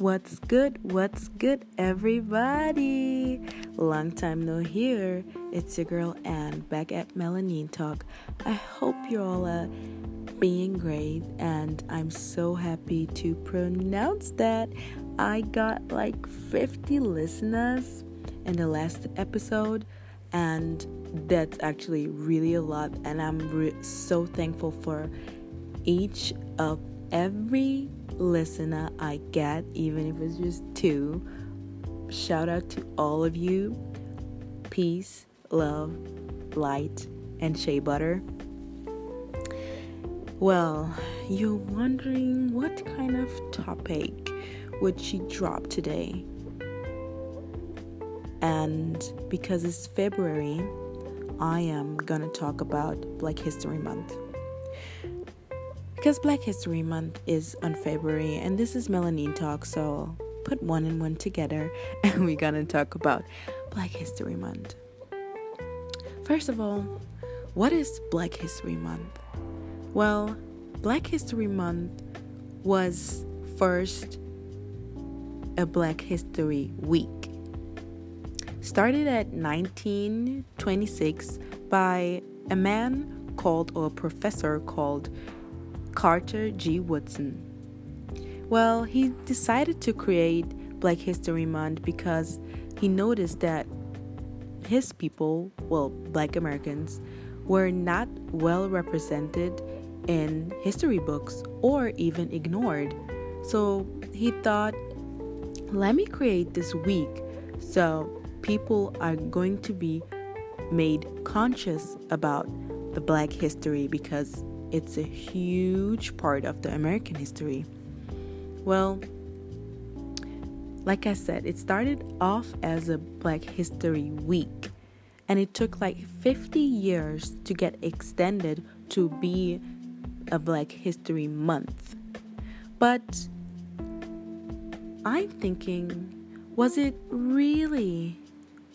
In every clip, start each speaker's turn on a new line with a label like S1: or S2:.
S1: What's good? What's good, everybody? Long time no hear. It's your girl Anne back at Melanin Talk. I hope you're all uh, being great, and I'm so happy to pronounce that I got like 50 listeners in the last episode, and that's actually really a lot. And I'm re- so thankful for each of every listener I get, even if it's just two. Shout out to all of you. Peace, love, light, and shea butter. Well, you're wondering what kind of topic would she drop today? And because it's February, I am gonna talk about Black History Month. Because Black History Month is on February, and this is Melanin Talk, so put one and one together, and we're gonna talk about Black History Month. First of all, what is Black History Month? Well, Black History Month was first a Black History Week. Started at 1926 by a man called, or a professor called Carter G. Woodson. Well, he decided to create Black History Month because he noticed that his people, well, black Americans, were not well represented in history books or even ignored. So he thought, let me create this week so people are going to be made conscious about the black history because it's a huge part of the American history. Well, like I said, it started off as a Black History Week, and it took like 50 years to get extended to be a Black History Month. But I'm thinking, was it really,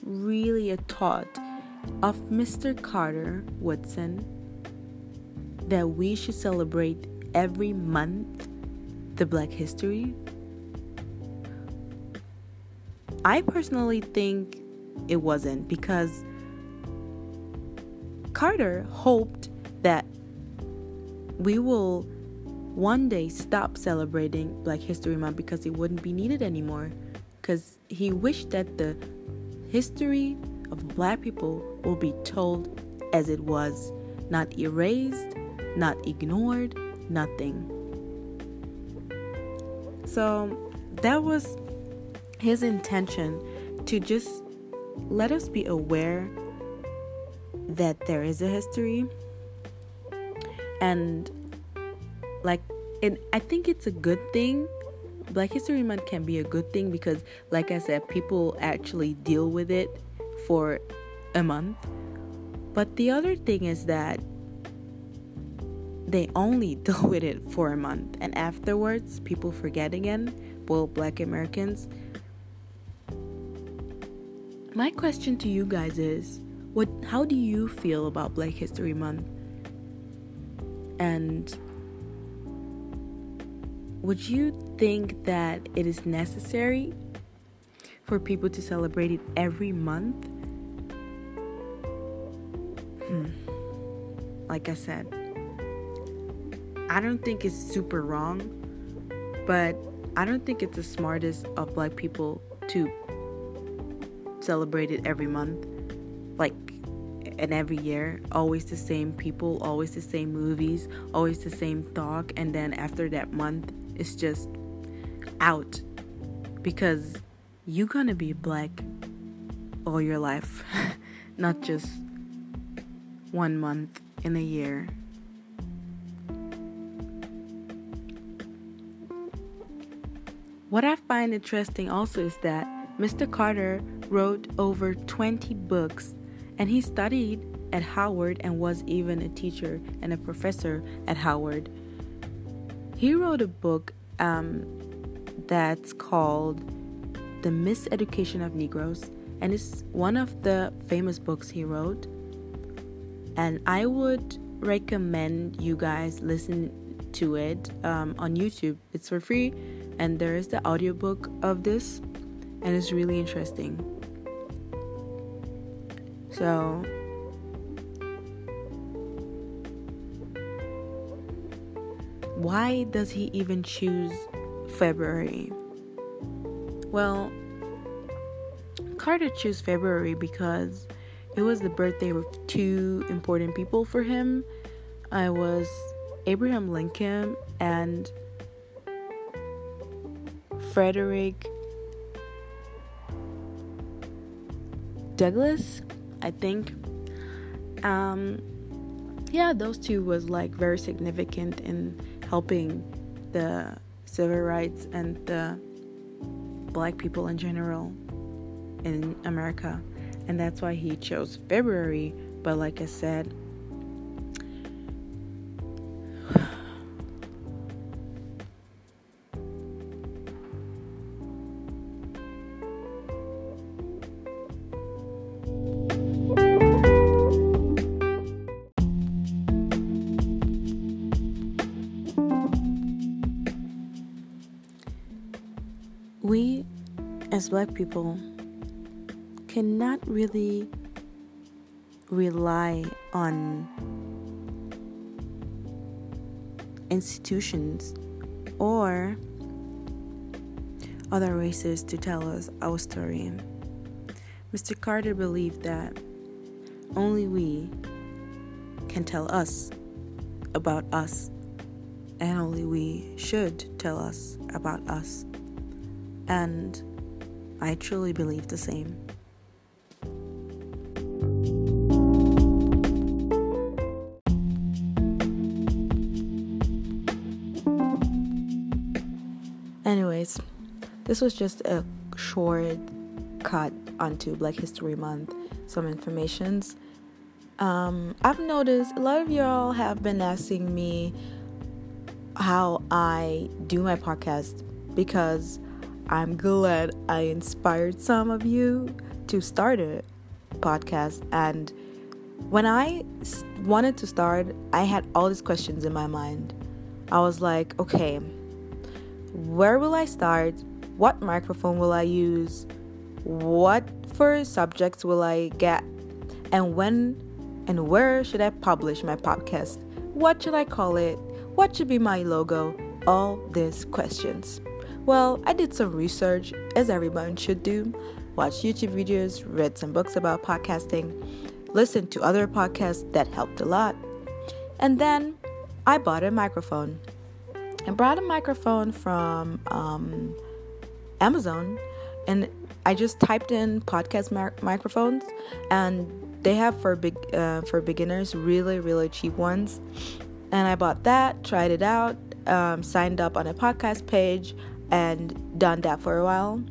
S1: really a thought of Mr. Carter Woodson that we should celebrate every month the Black History? I personally think it wasn't because Carter hoped that we will one day stop celebrating Black History Month because it wouldn't be needed anymore. Because he wished that the history of black people will be told as it was, not erased, not ignored, nothing. So that was his intention to just let us be aware that there is a history. And like and I think it's a good thing. Black History Month can be a good thing because like I said people actually deal with it for a month. But the other thing is that they only deal with it for a month. And afterwards people forget again. Well black americans. My question to you guys is what how do you feel about black history month? And would you think that it is necessary for people to celebrate it every month? Hmm. like i said I don't think it's super wrong, but I don't think it's the smartest of black people to celebrate it every month. Like, and every year, always the same people, always the same movies, always the same talk, and then after that month, it's just out because you're gonna be black all your life, not just one month in a year. What I find interesting also is that Mr. Carter wrote over 20 books and he studied at Howard and was even a teacher and a professor at Howard. He wrote a book um, that's called The Miseducation of Negroes, and it's one of the famous books he wrote. And I would recommend you guys listen to it um, on YouTube. It's for free and there is the audiobook of this, and it's really interesting. So, why does he even choose February? Well, Carter chose February because it was the birthday of two important people for him. I was Abraham Lincoln and Frederick Douglass, I think. Um, yeah, those two was like very significant in helping the civil rights and the black people in general in America. And that's why he chose February. But like I said, as black people cannot really rely on institutions or other races to tell us our story. Mr. Carter believed that only we can tell us about us, and only we should tell us about us. And I truly believe the same. Anyways, this was just a short cut onto Black History Month, some informations. Um, I've noticed a lot of y'all have been asking me how I do my podcast because I'm glad I inspired some of you to start a podcast. And when I wanted to start, I had all these questions in my mind. I was like, okay, where will I start? What microphone will I use? What for subjects will I get? And when and where should I publish my podcast? What should I call it? What should be my logo? All these questions. Well, I did some research, as everyone should do, watched YouTube videos, read some books about podcasting, listened to other podcasts that helped a lot, and then I bought a microphone. I brought a microphone from um, Amazon, and I just typed in podcast microphones, and they have for big uh, for beginners really really cheap ones, and I bought that, tried it out, um, signed up on a podcast page and done that for a while.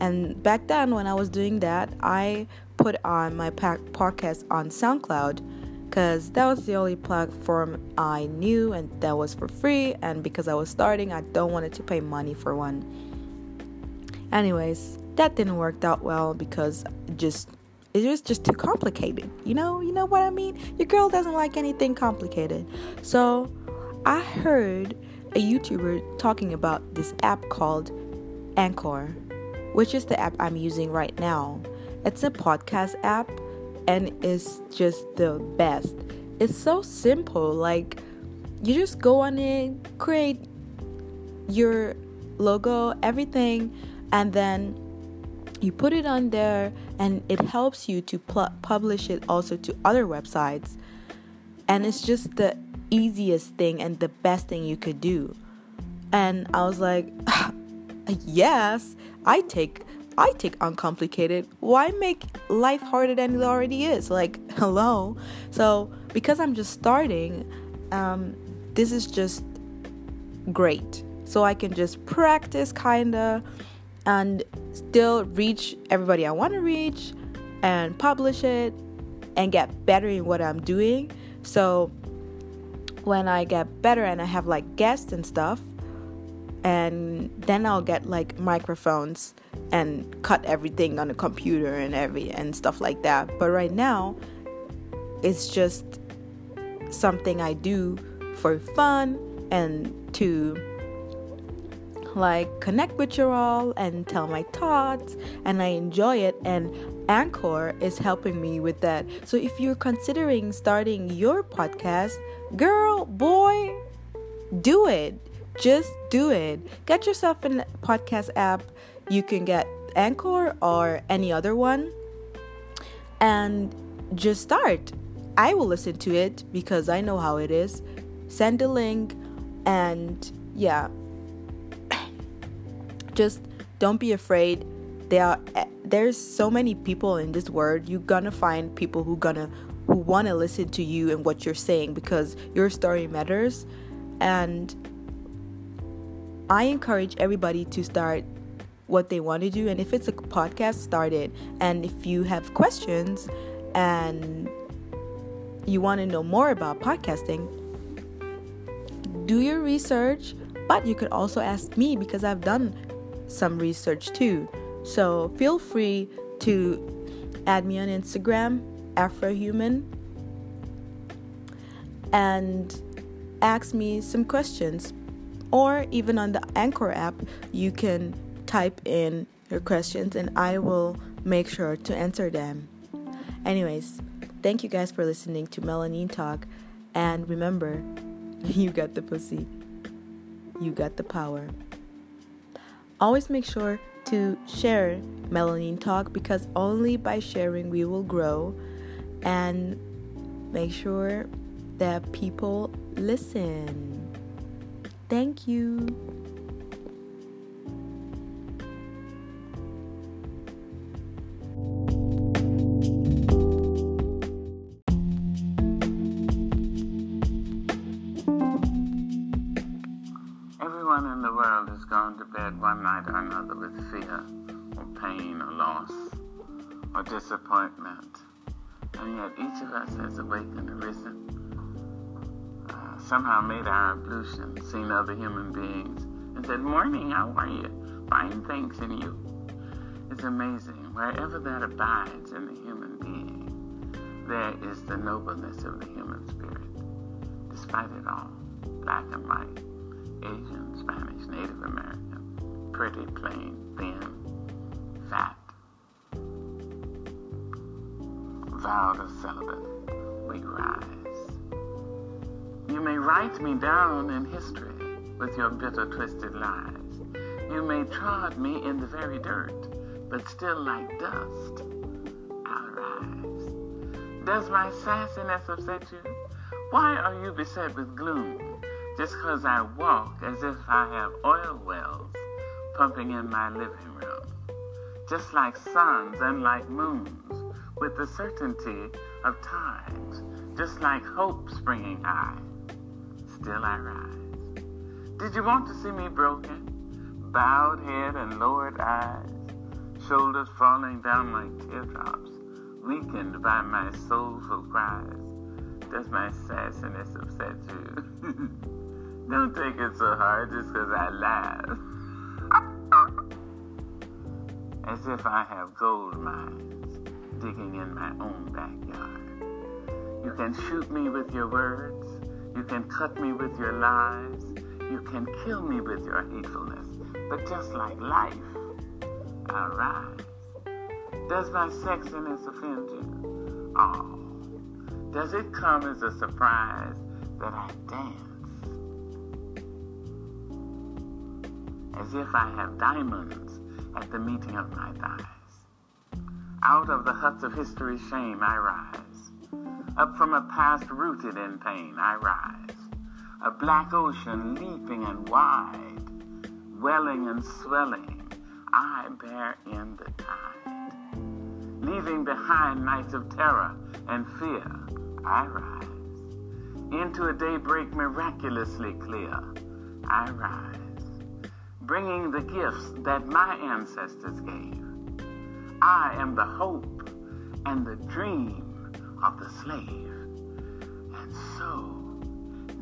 S1: And back then, when I was doing that, I put on my podcast on SoundCloud because that was the only platform I knew and that was for free. And because I was starting, I don't wanted to pay money for one. Anyways, that didn't work out well because just it was just too complicated. You know, you know what I mean? Your girl doesn't like anything complicated. So I heard a YouTuber talking about this app called Anchor, which is the app I'm using right now. It's a podcast app and it's just the best. It's so simple. Like, you just go on it, create your logo, everything, and then you put it on there, and it helps you to pl- publish it also to other websites. And it's just the easiest thing and the best thing you could do. And I was like, yes, I take I take uncomplicated. Why make life harder than it already is? Like, hello. So, because I'm just starting, um, this is just great. So I can just practice kinda and still reach everybody I want to reach and publish it and get better in what I'm doing. So when I get better and I have like guests and stuff, and then I'll get like microphones and cut everything on the computer and every and stuff like that. But right now, it's just something I do for fun and to like connect with you all and tell my thoughts and I enjoy it and Anchor is helping me with that. So if you're considering starting your podcast, girl, boy, do it. Just do it. Get yourself a podcast app. You can get Anchor or any other one and just start. I will listen to it because I know how it is. Send a link and yeah. Just don't be afraid. There are eh, there's so many people in this world. You're gonna find people who gonna who want to listen to you and what you're saying because your story matters and I encourage everybody to start what they want to do and if it's a podcast start it and if you have questions and you want to know more about podcasting, do your research, but you could also ask me because I've done some research too. So feel free to add me on Instagram, Afrohuman, and ask me some questions. Or even on the Anchor app, you can type in your questions and I will make sure to answer them. Anyways, thank you guys for listening to Melanin Talk. And remember, you got the pussy, you got the power. Always make sure to share Melanin Talk because only by sharing we will grow. And make sure that people listen. Thank you.
S2: Disappointment. And yet each of us has awakened, arisen, uh, somehow made our ablution, seen other human beings, and said, Morning, how are you? Fine, thanks, and you. It's amazing. Wherever that abides in the human being, there is the nobleness of the human spirit. Despite it all, black and white, Asian, Spanish, Native American, pretty, plain, thin, fat, vowed a celibate, we rise. You may write me down in history with your bitter, twisted lies. You may trod me in the very dirt, but still like dust, I'll rise. Does my sassiness upset you? Why are you beset with gloom? Just cause I walk as if I have oil wells pumping in my living room. Just like suns and like moons with the certainty of times, just like hope springing high. Still I rise. Did you want to see me broken? Bowed head and lowered eyes, shoulders falling down like teardrops, weakened by my soulful cries. Does my sassiness upset you? Don't take it so hard just because I laugh. As if I have gold mines digging in my own backyard. You can shoot me with your words. You can cut me with your lies. You can kill me with your hatefulness. But just like life, I rise. Does my sexiness offend you? Oh, does it come as a surprise that I dance? As if I have diamonds at the meeting of my thighs. Out of the huts of history's shame I rise. Up from a past rooted in pain I rise. A black ocean leaping and wide, welling and swelling, I bear in the tide. Leaving behind nights of terror and fear, I rise. Into a daybreak miraculously clear, I rise. Bringing the gifts that my ancestors gave I am the hope and the dream of the slave. And so,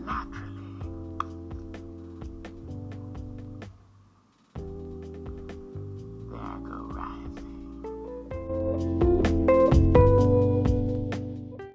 S2: naturally,